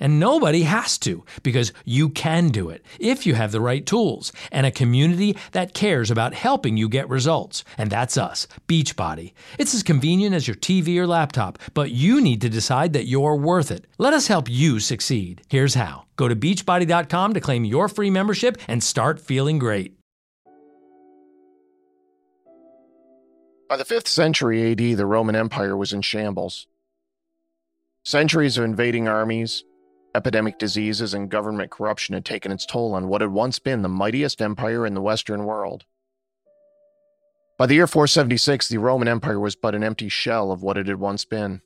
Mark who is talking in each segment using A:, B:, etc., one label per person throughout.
A: And nobody has to because you can do it if you have the right tools and a community that cares about helping you get results. And that's us, Beachbody. It's as convenient as your TV or laptop, but you need to decide that you're worth it. Let us help you succeed. Here's how go to beachbody.com to claim your free membership and start feeling great.
B: By the 5th century AD, the Roman Empire was in shambles. Centuries of invading armies, epidemic diseases, and government corruption had taken its toll on what had once been the mightiest empire in the Western world. By the year 476, the Roman Empire was but an empty shell of what it had once been.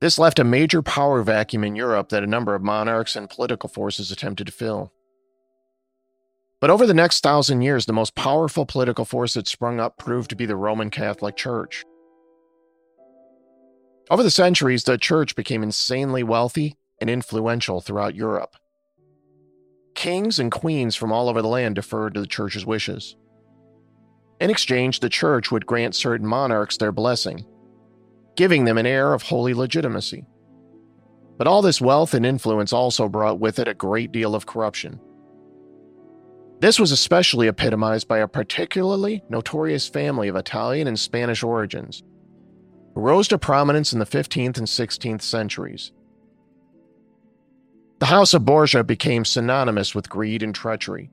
B: This left a major power vacuum in Europe that a number of monarchs and political forces attempted to fill. But over the next thousand years, the most powerful political force that sprung up proved to be the Roman Catholic Church. Over the centuries, the church became insanely wealthy and influential throughout Europe. Kings and queens from all over the land deferred to the church's wishes. In exchange, the church would grant certain monarchs their blessing, giving them an air of holy legitimacy. But all this wealth and influence also brought with it a great deal of corruption. This was especially epitomized by a particularly notorious family of Italian and Spanish origins, rose to prominence in the 15th and 16th centuries. The House of Borgia became synonymous with greed and treachery.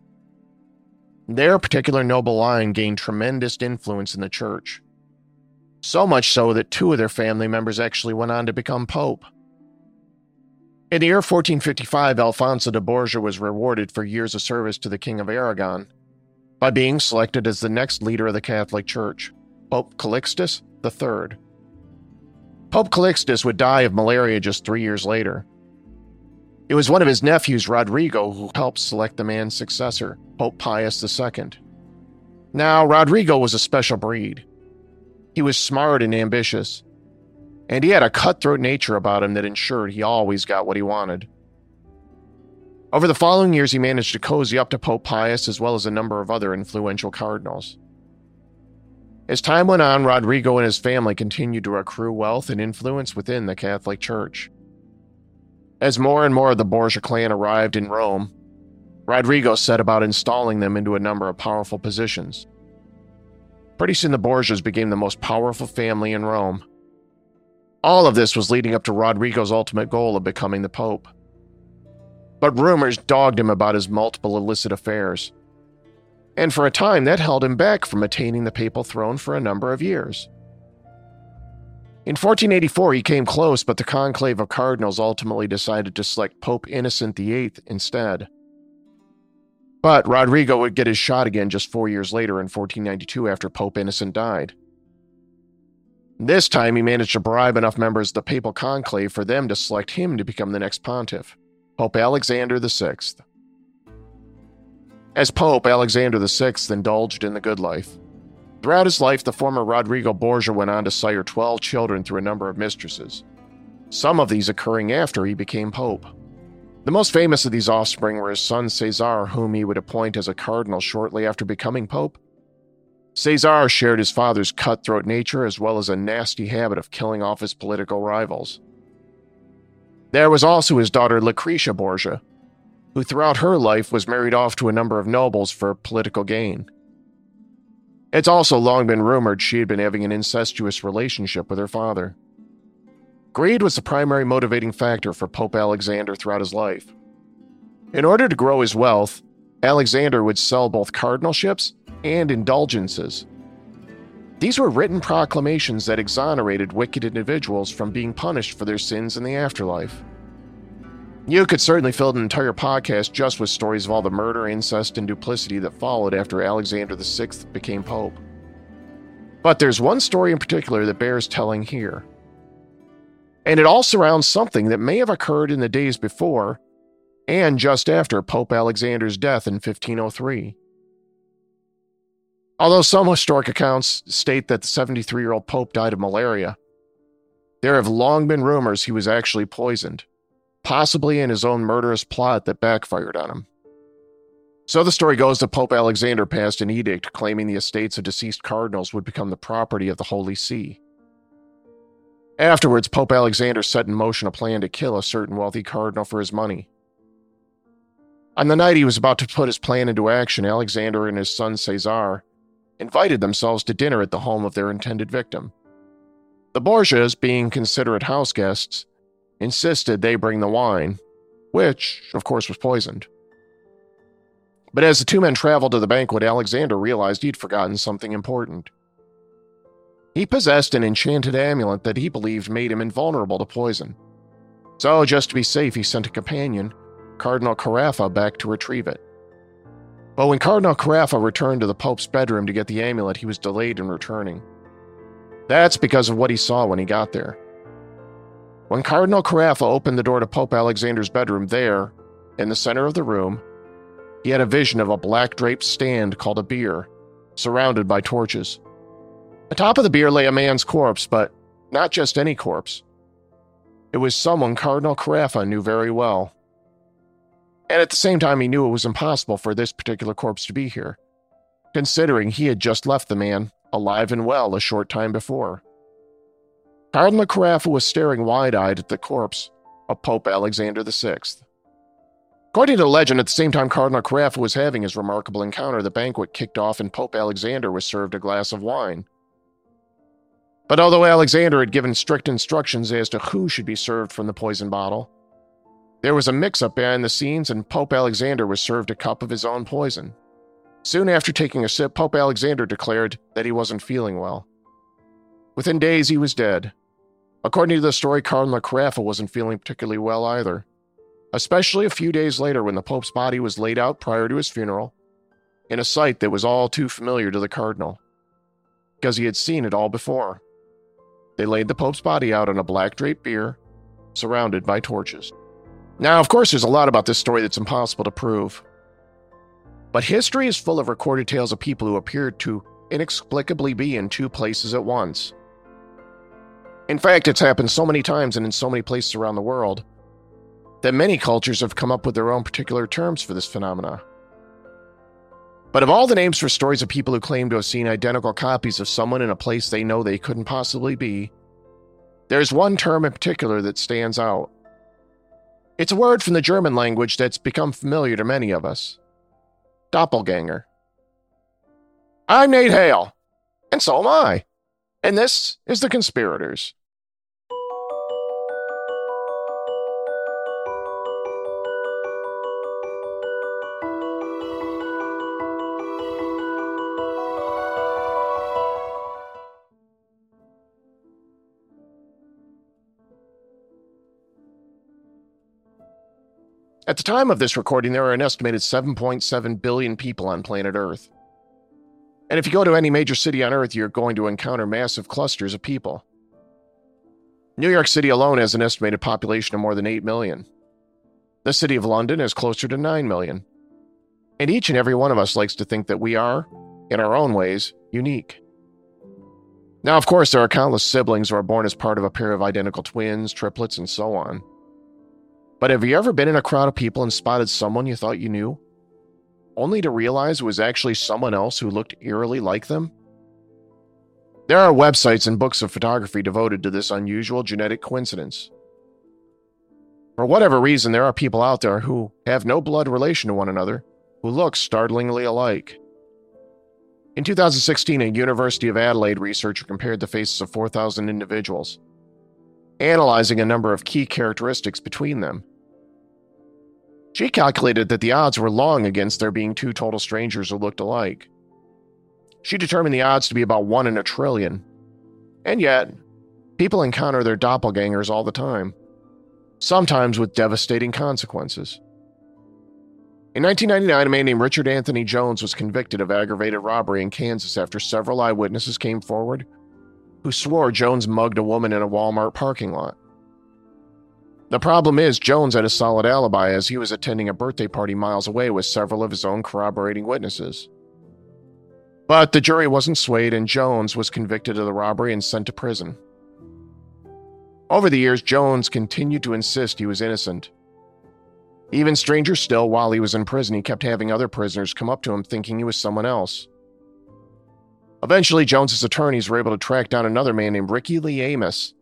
B: Their particular noble line gained tremendous influence in the church, so much so that two of their family members actually went on to become pope. In the year 1455, Alfonso de Borgia was rewarded for years of service to the King of Aragon by being selected as the next leader of the Catholic Church, Pope Calixtus III. Pope Calixtus would die of malaria just three years later. It was one of his nephews, Rodrigo, who helped select the man's successor, Pope Pius II. Now, Rodrigo was a special breed. He was smart and ambitious, and he had a cutthroat nature about him that ensured he always got what he wanted. Over the following years, he managed to cozy up to Pope Pius as well as a number of other influential cardinals. As time went on, Rodrigo and his family continued to accrue wealth and influence within the Catholic Church. As more and more of the Borgia clan arrived in Rome, Rodrigo set about installing them into a number of powerful positions. Pretty soon, the Borgias became the most powerful family in Rome. All of this was leading up to Rodrigo's ultimate goal of becoming the Pope. But rumors dogged him about his multiple illicit affairs. And for a time, that held him back from attaining the papal throne for a number of years. In 1484, he came close, but the conclave of cardinals ultimately decided to select Pope Innocent VIII instead. But Rodrigo would get his shot again just four years later in 1492 after Pope Innocent died. This time, he managed to bribe enough members of the papal conclave for them to select him to become the next pontiff, Pope Alexander VI. As Pope, Alexander VI indulged in the good life. Throughout his life, the former Rodrigo Borgia went on to sire 12 children through a number of mistresses, some of these occurring after he became Pope. The most famous of these offspring were his son Caesar, whom he would appoint as a cardinal shortly after becoming Pope, Caesar shared his father's cutthroat nature as well as a nasty habit of killing off his political rivals. There was also his daughter Lucretia Borgia, who throughout her life was married off to a number of nobles for political gain. It's also long been rumored she had been having an incestuous relationship with her father. Greed was the primary motivating factor for Pope Alexander throughout his life. In order to grow his wealth, Alexander would sell both cardinalships and indulgences. These were written proclamations that exonerated wicked individuals from being punished for their sins in the afterlife. You could certainly fill an entire podcast just with stories of all the murder, incest, and duplicity that followed after Alexander VI became Pope. But there's one story in particular that bears telling here. And it all surrounds something that may have occurred in the days before and just after Pope Alexander's death in 1503. Although some historic accounts state that the 73 year old Pope died of malaria, there have long been rumors he was actually poisoned, possibly in his own murderous plot that backfired on him. So the story goes that Pope Alexander passed an edict claiming the estates of deceased cardinals would become the property of the Holy See. Afterwards, Pope Alexander set in motion a plan to kill a certain wealthy cardinal for his money. On the night he was about to put his plan into action, Alexander and his son Caesar invited themselves to dinner at the home of their intended victim. The Borgias, being considerate house guests, insisted they bring the wine, which, of course, was poisoned. But as the two men traveled to the banquet, Alexander realized he'd forgotten something important. He possessed an enchanted amulet that he believed made him invulnerable to poison. So, just to be safe, he sent a companion, Cardinal Carafa, back to retrieve it. But when Cardinal Carafa returned to the Pope's bedroom to get the amulet, he was delayed in returning. That's because of what he saw when he got there. When Cardinal Carafa opened the door to Pope Alexander's bedroom, there, in the center of the room, he had a vision of a black draped stand called a bier, surrounded by torches. Atop of the bier lay a man's corpse, but not just any corpse. It was someone Cardinal Carafa knew very well. And at the same time, he knew it was impossible for this particular corpse to be here, considering he had just left the man, alive and well, a short time before. Cardinal Carafa was staring wide eyed at the corpse of Pope Alexander VI. According to legend, at the same time Cardinal Carafa was having his remarkable encounter, the banquet kicked off and Pope Alexander was served a glass of wine. But although Alexander had given strict instructions as to who should be served from the poison bottle, there was a mix up behind the scenes and Pope Alexander was served a cup of his own poison. Soon after taking a sip, Pope Alexander declared that he wasn't feeling well. Within days, he was dead. According to the story, Cardinal Carafa wasn't feeling particularly well either especially a few days later when the Pope's body was laid out prior to his funeral, in a sight that was all too familiar to the Cardinal, because he had seen it all before. They laid the Pope's body out on a black draped bier, surrounded by torches. Now, of course, there's a lot about this story that's impossible to prove. But history is full of recorded tales of people who appeared to inexplicably be in two places at once. In fact, it's happened so many times and in so many places around the world that many cultures have come up with their own particular terms for this phenomena. But of all the names for stories of people who claim to have seen identical copies of someone in a place they know they couldn't possibly be, there's one term in particular that stands out. It's a word from the German language that's become familiar to many of us doppelganger. I'm Nate Hale, and so am I, and this is The Conspirators. At the time of this recording, there are an estimated 7.7 billion people on planet Earth. And if you go to any major city on Earth, you're going to encounter massive clusters of people. New York City alone has an estimated population of more than 8 million. The city of London is closer to 9 million. And each and every one of us likes to think that we are, in our own ways, unique. Now, of course, there are countless siblings who are born as part of a pair of identical twins, triplets, and so on. But have you ever been in a crowd of people and spotted someone you thought you knew, only to realize it was actually someone else who looked eerily like them? There are websites and books of photography devoted to this unusual genetic coincidence. For whatever reason, there are people out there who have no blood relation to one another who look startlingly alike. In 2016, a University of Adelaide researcher compared the faces of 4,000 individuals, analyzing a number of key characteristics between them. She calculated that the odds were long against there being two total strangers who looked alike. She determined the odds to be about one in a trillion. And yet, people encounter their doppelgangers all the time. sometimes with devastating consequences. In 1999, a man named Richard Anthony Jones was convicted of aggravated robbery in Kansas after several eyewitnesses came forward who swore Jones mugged a woman in a Walmart parking lot. The problem is, Jones had a solid alibi as he was attending a birthday party miles away with several of his own corroborating witnesses. But the jury wasn't swayed, and Jones was convicted of the robbery and sent to prison. Over the years, Jones continued to insist he was innocent. Even stranger still, while he was in prison, he kept having other prisoners come up to him thinking he was someone else. Eventually, Jones's attorneys were able to track down another man named Ricky Lee Amos,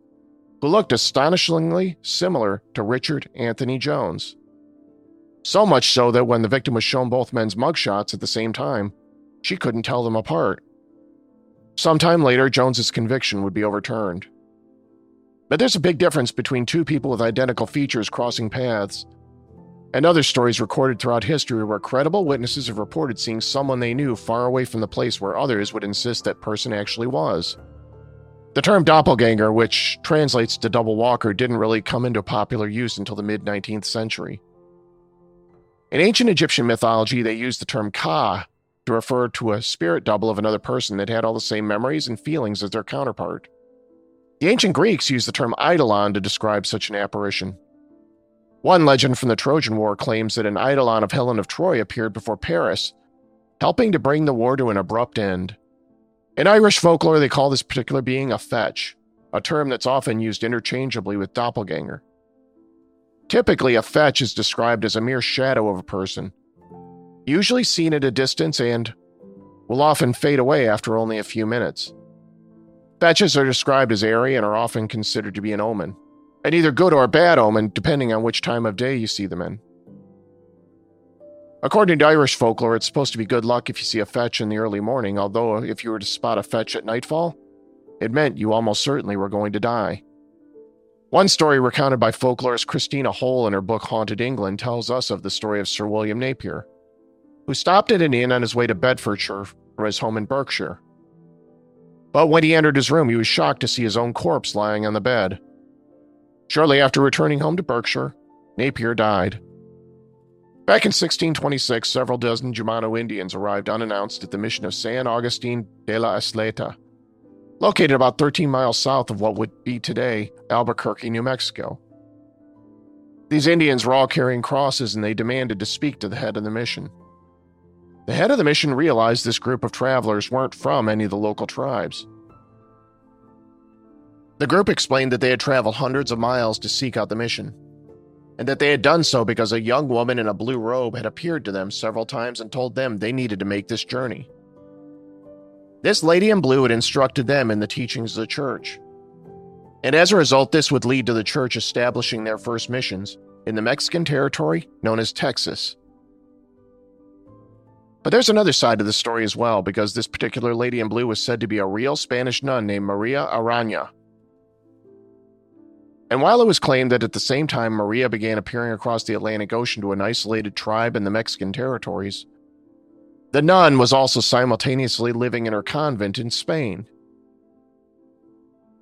B: who looked astonishingly similar to Richard Anthony Jones. So much so that when the victim was shown both men's mugshots at the same time, she couldn't tell them apart. Sometime later, Jones's conviction would be overturned. But there's a big difference between two people with identical features crossing paths and other stories recorded throughout history where credible witnesses have reported seeing someone they knew far away from the place where others would insist that person actually was. The term doppelganger, which translates to double walker, didn't really come into popular use until the mid 19th century. In ancient Egyptian mythology, they used the term ka to refer to a spirit double of another person that had all the same memories and feelings as their counterpart. The ancient Greeks used the term eidolon to describe such an apparition. One legend from the Trojan War claims that an eidolon of Helen of Troy appeared before Paris, helping to bring the war to an abrupt end. In Irish folklore, they call this particular being a fetch, a term that's often used interchangeably with doppelganger. Typically, a fetch is described as a mere shadow of a person, usually seen at a distance and will often fade away after only a few minutes. Fetches are described as airy and are often considered to be an omen, an either good or bad omen depending on which time of day you see them in. According to Irish folklore, it's supposed to be good luck if you see a fetch in the early morning, although if you were to spot a fetch at nightfall, it meant you almost certainly were going to die. One story recounted by folklorist Christina Hole in her book Haunted England tells us of the story of Sir William Napier, who stopped at an inn on his way to Bedfordshire from his home in Berkshire. But when he entered his room, he was shocked to see his own corpse lying on the bed. Shortly after returning home to Berkshire, Napier died. Back in 1626, several dozen Jumano Indians arrived unannounced at the mission of San Agustin de la Isleta, located about 13 miles south of what would be today Albuquerque, New Mexico. These Indians were all carrying crosses and they demanded to speak to the head of the mission. The head of the mission realized this group of travelers weren't from any of the local tribes. The group explained that they had traveled hundreds of miles to seek out the mission, and that they had done so because a young woman in a blue robe had appeared to them several times and told them they needed to make this journey. This lady in blue had instructed them in the teachings of the church. And as a result, this would lead to the church establishing their first missions in the Mexican territory known as Texas but there's another side to the story as well, because this particular lady in blue was said to be a real Spanish nun named Maria Arana. And while it was claimed that at the same time Maria began appearing across the Atlantic Ocean to an isolated tribe in the Mexican territories, the nun was also simultaneously living in her convent in Spain.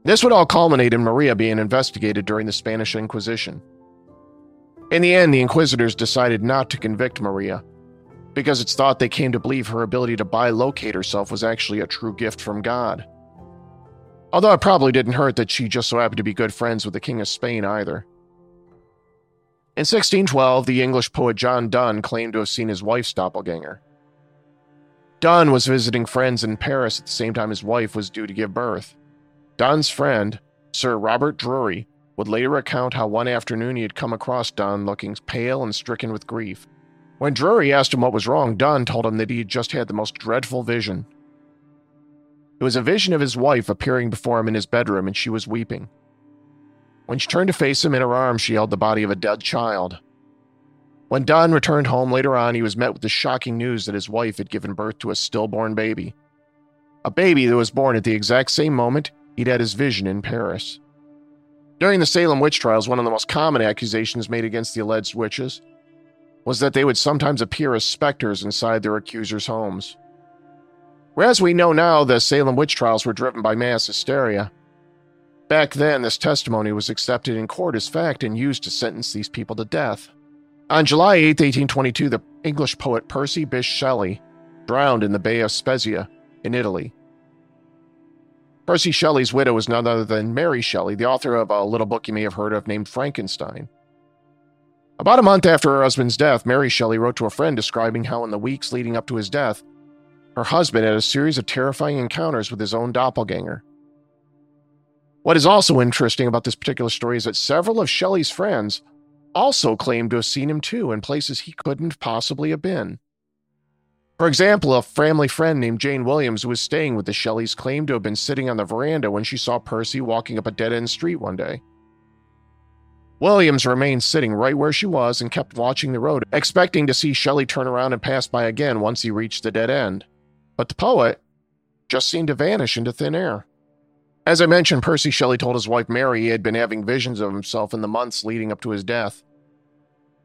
B: This would all culminate in Maria being investigated during the Spanish Inquisition. In the end, the inquisitors decided not to convict Maria because it's thought they came to believe her ability to bilocate herself was actually a true gift from God. Although it probably didn't hurt that she just so happened to be good friends with the King of Spain either. In 1612, the English poet John Donne claimed to have seen his wife's doppelganger. Donne was visiting friends in Paris at the same time his wife was due to give birth. Donne's friend, Sir Robert Drury, would later recount how one afternoon he had come across Donne looking pale and stricken with grief. When Drury asked him what was wrong, Donne told him that he had just had the most dreadful vision. It was a vision of his wife appearing before him in his bedroom, and she was weeping. When she turned to face him, in her arms she held the body of a dead child. When Donne returned home later on, he was met with the shocking news that his wife had given birth to a stillborn baby. A baby that was born at the exact same moment he'd had his vision in Paris. During the Salem witch trials, one of the most common accusations made against the alleged witches was that they would sometimes appear as specters inside their accusers' homes. Whereas we know now the Salem witch trials were driven by mass hysteria, Back then, this testimony was accepted in court as fact and used to sentence these people to death. On July 8, 1822, the English poet Percy Bysshe Shelley drowned in the Bay of Spezia in Italy. Percy Shelley's widow was none other than Mary Shelley, the author of a little book you may have heard of named Frankenstein. About a month after her husband's death, Mary Shelley wrote to a friend describing how, in the weeks leading up to his death, her husband had a series of terrifying encounters with his own doppelganger. What is also interesting about this particular story is that several of Shelley's friends also claimed to have seen him too in places he couldn't possibly have been. For example, a family friend named Jane Williams, who was staying with the Shelleys, claimed to have been sitting on the veranda when she saw Percy walking up a dead end street one day. Williams remained sitting right where she was and kept watching the road, expecting to see Shelley turn around and pass by again once he reached the dead end. But the poet just seemed to vanish into thin air. As I mentioned, Percy Shelley told his wife Mary he had been having visions of himself in the months leading up to his death.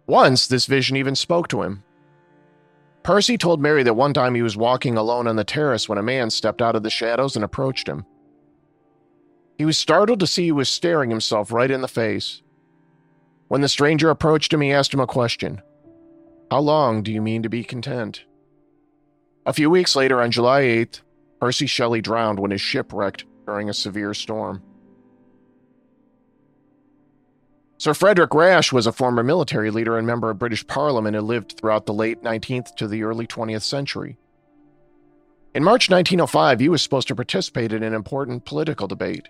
B: Once, this vision even spoke to him, Percy told Mary that one time he was walking alone on the terrace when a man stepped out of the shadows and approached him. He was startled to see he was staring himself right in the face. When the stranger approached him, he asked him a question How long do you mean to be content? A few weeks later, on July 8th, Percy Shelley drowned when his ship wrecked during a severe storm. Sir Frederick Rasch was a former military leader and member of British Parliament who lived throughout the late 19th to the early 20th century. In March 1905, he was supposed to participate in an important political debate.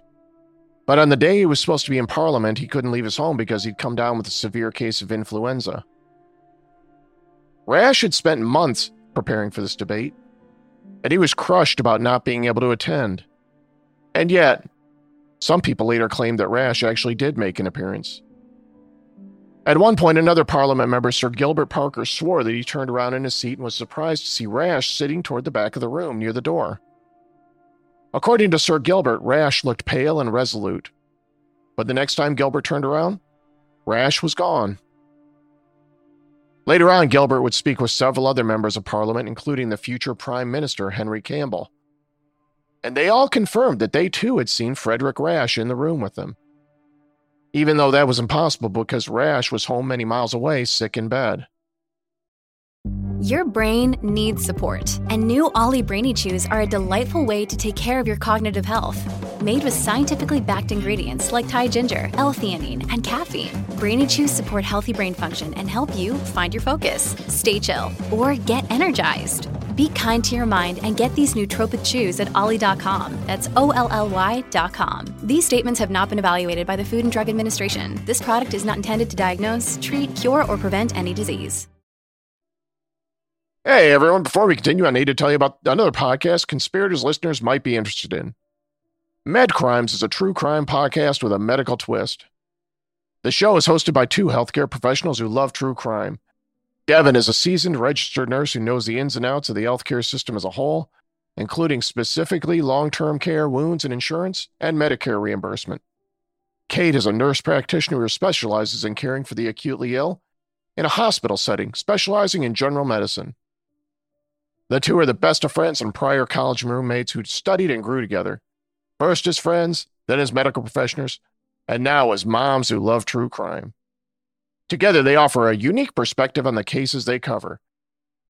B: But on the day he was supposed to be in Parliament, he couldn't leave his home because he'd come down with a severe case of influenza. Rasch had spent months preparing for this debate, and he was crushed about not being able to attend. And yet, some people later claimed that Rasch actually did make an appearance. At one point, another Parliament member, Sir Gilbert Parker, swore that he turned around in his seat and was surprised to see Rasch sitting toward the back of the room near the door. According to Sir Gilbert, Rasch looked pale and resolute. But the next time Gilbert turned around, Rasch was gone. Later on, Gilbert would speak with several other members of Parliament, including the future Prime Minister Henry Campbell. And they all confirmed that they too had seen Frederick Rasch in the room with them even though that was impossible because Rasch was home many miles away, sick in bed.
C: Your brain needs support, and new OLLY Brainy Chews are a delightful way to take care of your cognitive health. Made with scientifically backed ingredients like Thai ginger, L-theanine, and caffeine, Brainy Chews support healthy brain function and help you find your focus, stay chill, or get energized. Be kind to your mind and get these nootropic chews at olly.com. That's O L L Y.com. These statements have not been evaluated by the Food and Drug Administration. This product is not intended to diagnose, treat, cure, or prevent any disease.
B: Hey, everyone, before we continue, I need to tell you about another podcast conspirators listeners might be interested in. Med Crimes is a true crime podcast with a medical twist. The show is hosted by two healthcare professionals who love true crime. Devin is a seasoned registered nurse who knows the ins and outs of the healthcare system as a whole, including specifically long term care, wounds and insurance, and Medicare reimbursement. Kate is a nurse practitioner who specializes in caring for the acutely ill in a hospital setting, specializing in general medicine. The two are the best of friends and prior college roommates who studied and grew together, first as friends, then as medical professionals, and now as moms who love true crime. Together, they offer a unique perspective on the cases they cover.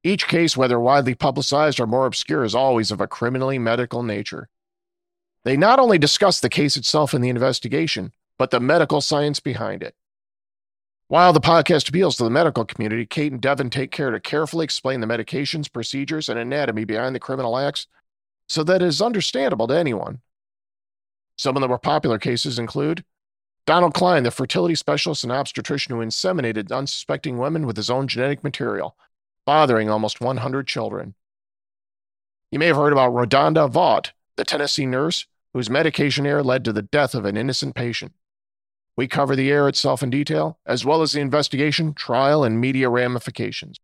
B: Each case, whether widely publicized or more obscure, is always of a criminally medical nature. They not only discuss the case itself and the investigation, but the medical science behind it. While the podcast appeals to the medical community, Kate and Devin take care to carefully explain the medications, procedures, and anatomy behind the criminal acts so that it is understandable to anyone. Some of the more popular cases include Donald Cline, the fertility specialist and obstetrician who inseminated unsuspecting women with his own genetic material, fathering almost 100 children. You may have heard about RaDonda Vaught, the Tennessee nurse whose medication error led to the death of an innocent patient. We cover the error itself in detail, as well as the investigation, trial, and media ramifications.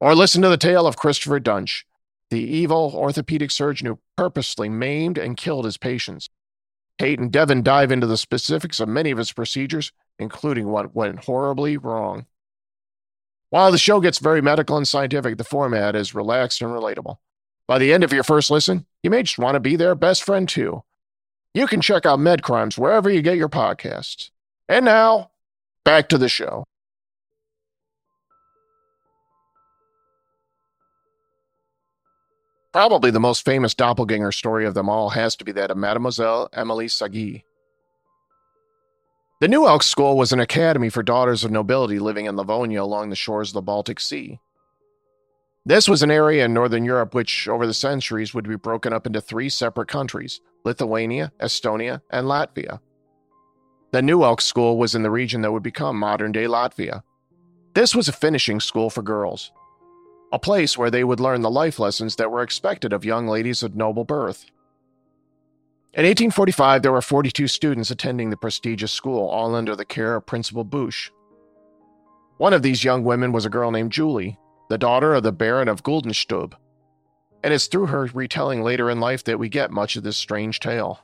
B: Or listen to the tale of Christopher Duntsch, the evil orthopedic surgeon who purposely maimed and killed his patients. Kate and Devin dive into the specifics of many of his procedures, including what went horribly wrong. While the show gets very medical and scientific, the format is relaxed and relatable. By the end of your first listen, you may just want to be their best friend too. You can check out Med Crimes wherever you get your podcasts. And now, back to the show. Probably the most famous doppelganger story of them all has to be that of Mademoiselle Emilie Sagée. The New Elks School was an academy for daughters of nobility living in Livonia along the shores of the Baltic Sea. This was an area in Northern Europe which, over the centuries, would be broken up into three separate countries Lithuania, Estonia, and Latvia. The New Elks School was in the region that would become modern day Latvia. This was a finishing school for girls, a place where they would learn the life lessons that were expected of young ladies of noble birth. In 1845, there were 42 students attending the prestigious school, all under the care of Principal Busch. One of these young women was a girl named Julie, the daughter of the Baron of Guldenstube, and it's through her retelling later in life that we get much of this strange tale.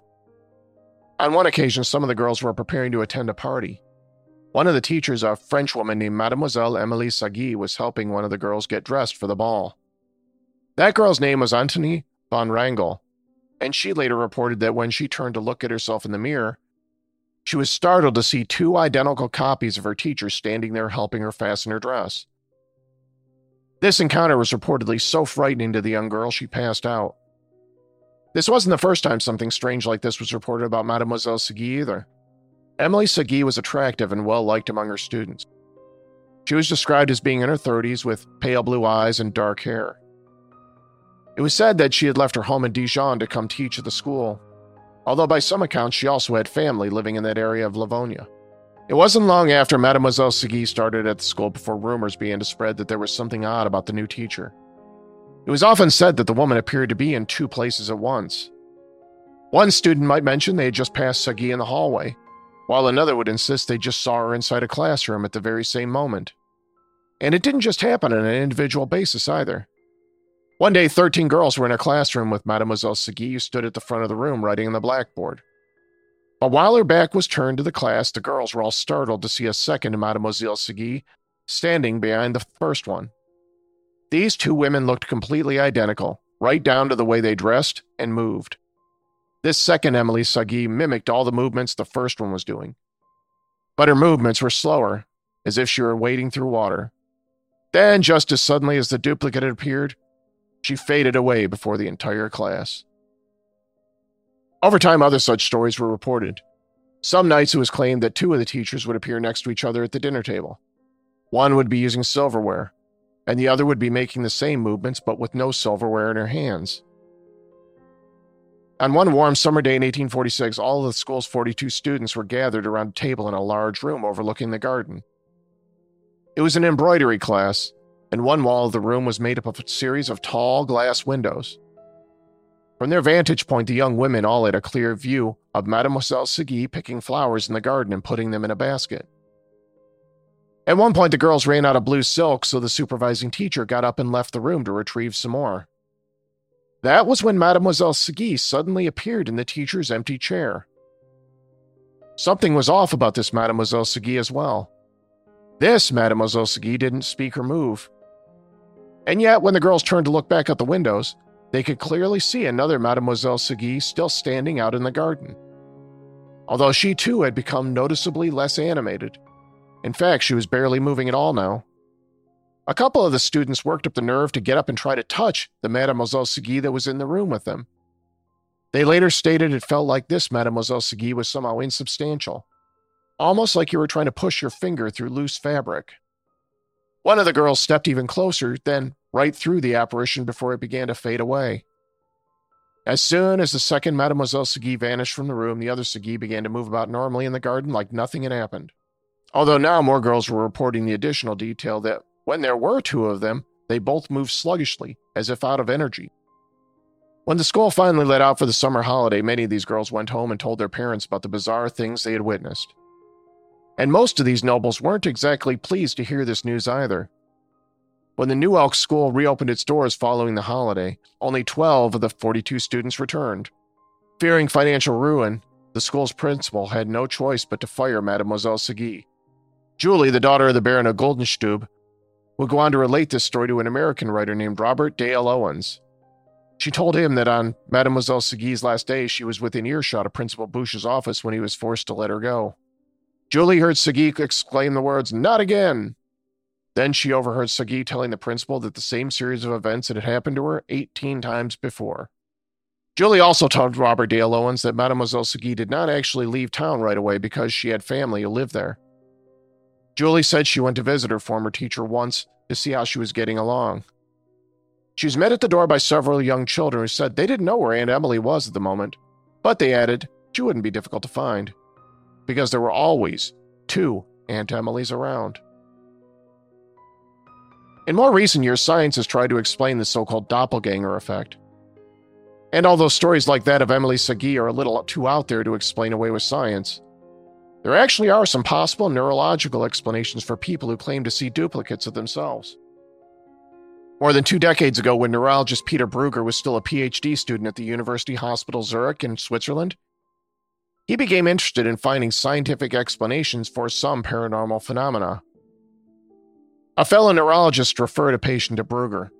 B: On one occasion, some of the girls were preparing to attend a party. One of the teachers, a Frenchwoman named Mademoiselle Emilie Sagée, was helping one of the girls get dressed for the ball. That girl's name was Antony von Wrangel, and she later reported that when she turned to look at herself in the mirror, she was startled to see two identical copies of her teacher standing there helping her fasten her dress. This encounter was reportedly so frightening to the young girl she passed out. This wasn't the first time something strange like this was reported about Mademoiselle Sagée either. Emilie Sagée was attractive and well liked among her students. She was described as being in her 30s with pale blue eyes and dark hair. It was said that she had left her home in Dijon to come teach at the school, although by some accounts she also had family living in that area of Livonia. It wasn't long after Mademoiselle Sagée started at the school before rumors began to spread that there was something odd about the new teacher. It was often said that the woman appeared to be in two places at once. One student might mention they had just passed Sagée in the hallway, while another would insist they just saw her inside a classroom at the very same moment. And it didn't just happen on an individual basis either. One day, 13 girls were in a classroom with Mademoiselle Sagée, who stood at the front of the room writing on the blackboard. But while her back was turned to the class, the girls were all startled to see a second Mademoiselle Sagée standing behind the first one. These two women looked completely identical, right down to the way they dressed and moved. This second Emily Sagée mimicked all the movements the first one was doing. But her movements were slower, as if she were wading through water. Then, just as suddenly as the duplicate had appeared, she faded away before the entire class. Over time, other such stories were reported. Some nights it was claimed that two of the teachers would appear next to each other at the dinner table. One would be using silverware, and the other would be making the same movements but with no silverware in her hands. On one warm summer day in 1846, all of the school's 42 students were gathered around a table in a large room overlooking the garden. It was an embroidery class, and one wall of the room was made up of a series of tall glass windows. From their vantage point, the young women all had a clear view of Mademoiselle Sagée picking flowers in the garden and putting them in a basket. At one point, the girls ran out of blue silk, so the supervising teacher got up and left the room to retrieve some more. That was when Mademoiselle Sagée suddenly appeared in the teacher's empty chair. Something was off about this Mademoiselle Sagée as well. This Mademoiselle Sagée didn't speak or move. And yet, when the girls turned to look back at the windows, they could clearly see another Mademoiselle Sagée still standing out in the garden. Although she too had become noticeably less animated. In fact, she was barely moving at all now. A couple of the students worked up the nerve to get up and try to touch the Mademoiselle Sagée that was in the room with them. They later stated it felt like this Mademoiselle Sagée was somehow insubstantial, almost like you were trying to push your finger through loose fabric. One of the girls stepped even closer, then right through the apparition before it began to fade away. As soon as the second Mademoiselle Sagée vanished from the room, the other Sagée began to move about normally in the garden like nothing had happened. Although now more girls were reporting the additional detail that when there were two of them, they both moved sluggishly, as if out of energy. When the school finally let out for the summer holiday, many of these girls went home and told their parents about the bizarre things they had witnessed. And most of these nobles weren't exactly pleased to hear this news either. When the New Elk School reopened its doors following the holiday, only 12 of the 42 students returned. Fearing financial ruin, the school's principal had no choice but to fire Mademoiselle Sagée. Julie, the daughter of the Baron of Guldenstube, would go on to relate this story to an American writer named Robert Dale Owens. She told him that on Mademoiselle Sagée's last day, she was within earshot of Principal Bouche's office when he was forced to let her go. Julie heard Sagée exclaim the words, Not again! Then she overheard Sagée telling the principal that the same series of events had happened to her 18 times before. Julie also told Robert Dale Owens that Mademoiselle Sagée did not actually leave town right away because she had family who lived there. Julie said she went to visit her former teacher once to see how she was getting along. She was met at the door by several young children who said they didn't know where Aunt Emily was at the moment, but they added she wouldn't be difficult to find because there were always two Aunt Emilys around. In more recent years, science has tried to explain the so called doppelganger effect. And although stories like that of Emily Sagée are a little too out there to explain away with science, there actually are some possible neurological explanations for people who claim to see duplicates of themselves. More than two decades ago, when neurologist Peter Brugger was still a PhD student at the University Hospital Zurich in Switzerland, he became interested in finding scientific explanations for some paranormal phenomena. A fellow neurologist referred a patient to Brugger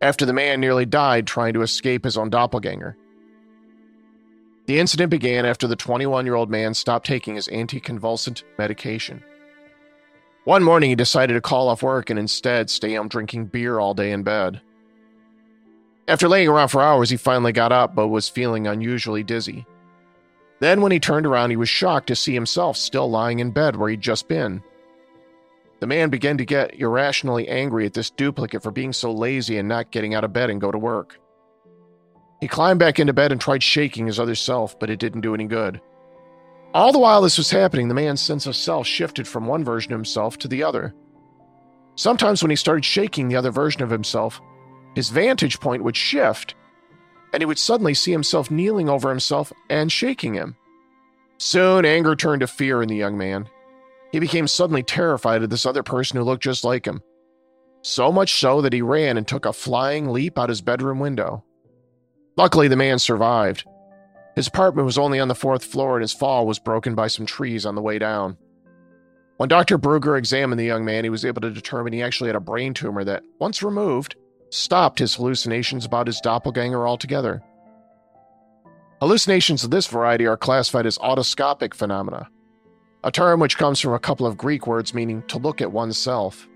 B: after the man nearly died trying to escape his own doppelganger. The incident began after the 21 year old man stopped taking his anticonvulsant medication. One morning, he decided to call off work and instead stay home drinking beer all day in bed. After laying around for hours, he finally got up but was feeling unusually dizzy. Then, when he turned around, he was shocked to see himself still lying in bed where he'd just been. The man began to get irrationally angry at this duplicate for being so lazy and not getting out of bed and go to work. He climbed back into bed and tried shaking his other self, but it didn't do any good. All the while this was happening, the man's sense of self shifted from one version of himself to the other. Sometimes when he started shaking the other version of himself, his vantage point would shift, and he would suddenly see himself kneeling over himself and shaking him. Soon, anger turned to fear in the young man. He became suddenly terrified of this other person who looked just like him. So much so that he ran and took a flying leap out his bedroom window. Luckily, the man survived. His apartment was only on the fourth floor, and his fall was broken by some trees on the way down. When Dr. Brugger examined the young man, he was able to determine he actually had a brain tumor that, once removed, stopped his hallucinations about his doppelganger altogether. Hallucinations of this variety are classified as autoscopic phenomena, a term which comes from a couple of Greek words meaning to look at oneself.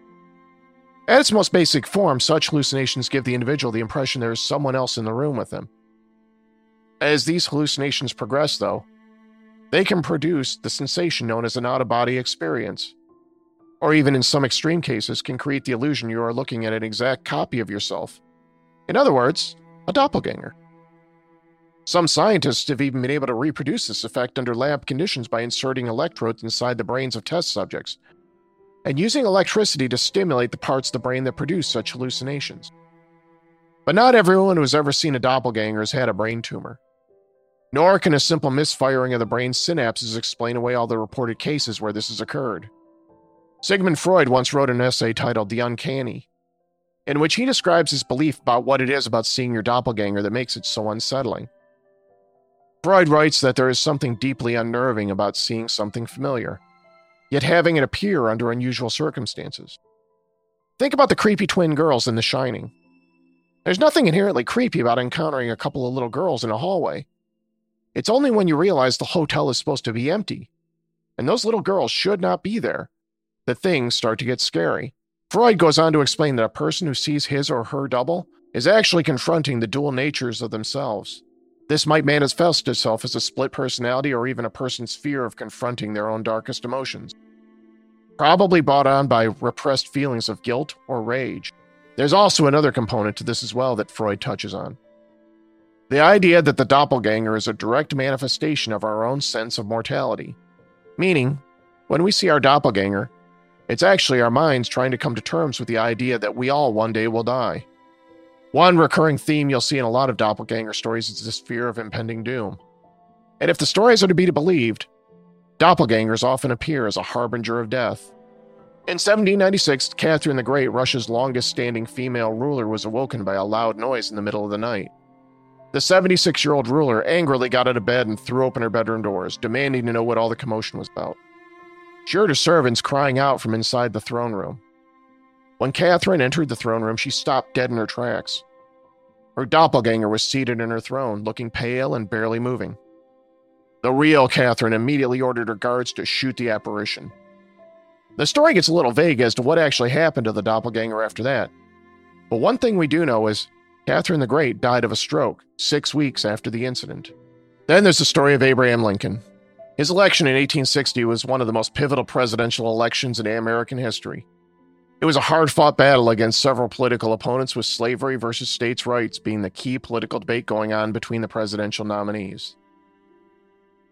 B: At its most basic form, such hallucinations give the individual the impression there is someone else in the room with them. As these hallucinations progress, though, they can produce the sensation known as an out of body experience, or even in some extreme cases, can create the illusion you are looking at an exact copy of yourself. In other words, a doppelganger. Some scientists have even been able to reproduce this effect under lab conditions by inserting electrodes inside the brains of test subjects and using electricity to stimulate the parts of the brain that produce such hallucinations. But not everyone who has ever seen a doppelganger has had a brain tumor. Nor can a simple misfiring of the brain's synapses explain away all the reported cases where this has occurred. Sigmund Freud once wrote an essay titled The Uncanny, in which he describes his belief about what it is about seeing your doppelganger that makes it so unsettling. Freud writes that there is something deeply unnerving about seeing something familiar, yet having it appear under unusual circumstances. Think about the creepy twin girls in The Shining. There's nothing inherently creepy about encountering a couple of little girls in a hallway. It's only when you realize the hotel is supposed to be empty, and those little girls should not be there, that things start to get scary. Freud goes on to explain that a person who sees his or her double is actually confronting the dual natures of themselves. This might manifest itself as a split personality or even a person's fear of confronting their own darkest emotions. Probably brought on by repressed feelings of guilt or rage. There's also another component to this as well that Freud touches on. The idea that the doppelganger is a direct manifestation of our own sense of mortality. Meaning, when we see our doppelganger, it's actually our minds trying to come to terms with the idea that we all one day will die. One recurring theme you'll see in a lot of doppelganger stories is this fear of impending doom. And if the stories are to be believed, doppelgangers often appear as a harbinger of death. In 1796, Catherine the Great, Russia's longest standing female ruler, was awoken by a loud noise in the middle of the night. The 76 year old ruler angrily got out of bed and threw open her bedroom doors, demanding to know what all the commotion was about. She heard her servants crying out from inside the throne room. When Catherine entered the throne room, she stopped dead in her tracks. Her doppelganger was seated in her throne, looking pale and barely moving. The real Catherine immediately ordered her guards to shoot the apparition. The story gets a little vague as to what actually happened to the doppelganger after that. But one thing we do know is Catherine the Great died of a stroke six weeks after the incident. Then there's the story of Abraham Lincoln. His election in 1860 was one of the most pivotal presidential elections in American history. It was a hard fought battle against several political opponents, with slavery versus states' rights being the key political debate going on between the presidential nominees.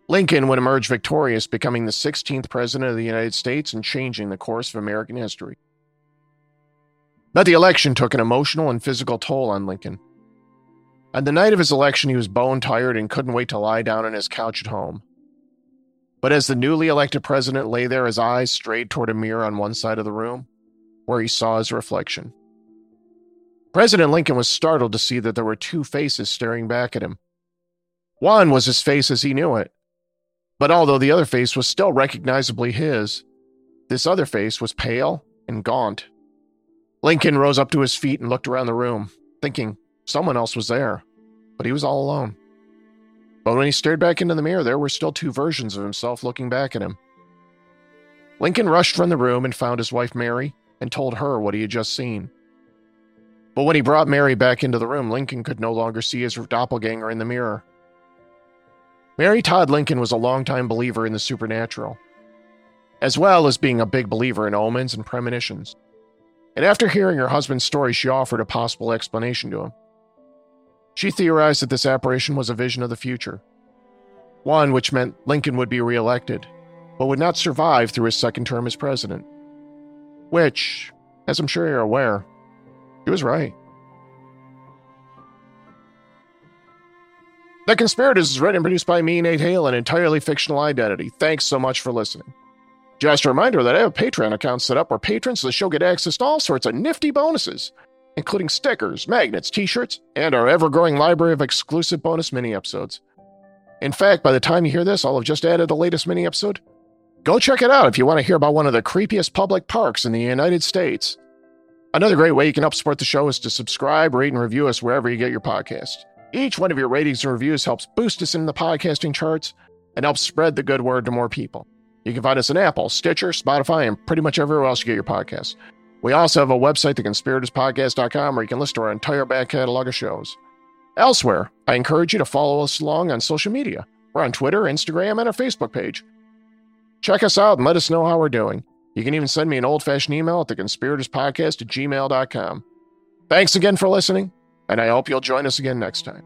B: Lincoln would emerge victorious, becoming the 16th president of the United States and changing the course of American history. But the election took an emotional and physical toll on Lincoln. On the night of his election, he was bone tired and couldn't wait to lie down on his couch at home. But as the newly elected president lay there, his eyes strayed toward a mirror on one side of the room, where he saw his reflection. President Lincoln was startled to see that there were two faces staring back at him. One was his face as he knew it, but although the other face was still recognizably his, this other face was pale and gaunt. Lincoln rose up to his feet and looked around the room, thinking someone else was there, but he was all alone. But when he stared back into the mirror, there were still two versions of himself looking back at him. Lincoln rushed from the room and found his wife Mary and told her what he had just seen. But when he brought Mary back into the room, Lincoln could no longer see his doppelganger in the mirror. Mary Todd Lincoln was a longtime believer in the supernatural, as well as being a big believer in omens and premonitions. And after hearing her husband's story, she offered a possible explanation to him. She theorized that this apparition was a vision of the future, one which meant Lincoln would be reelected, but would not survive through his second term as president. Which, as I'm sure you're aware, he was right. The Conspirators is written and produced by me, Nate Hale, an entirely fictional identity. Thanks so much for listening. Just a reminder that I have a Patreon account set up where patrons of the show get access to all sorts of nifty bonuses including stickers, magnets, t shirts, and our ever growing library of exclusive bonus mini episodes. In fact, by the time you hear this, I'll have just added the latest mini episode. Go check it out if you want to hear about one of the creepiest public parks in the United States. Another great way you can help support the show is to subscribe, rate, and review us wherever you get your podcast. Each one of your ratings and reviews helps boost us in the podcasting charts and helps spread the good word to more people. You can find us on Apple, Stitcher, Spotify, and pretty much everywhere else you get your podcasts. We also have a website, theconspiratorspodcast.com, where you can listen to our entire back catalog of shows. Elsewhere, I encourage you to follow us along on social media. We're on Twitter, Instagram, and our Facebook page. Check us out and let us know how we're doing. You can even send me an old fashioned email at theconspiratorspodcast at gmail.com. Thanks again for listening, and I hope you'll join us again next time.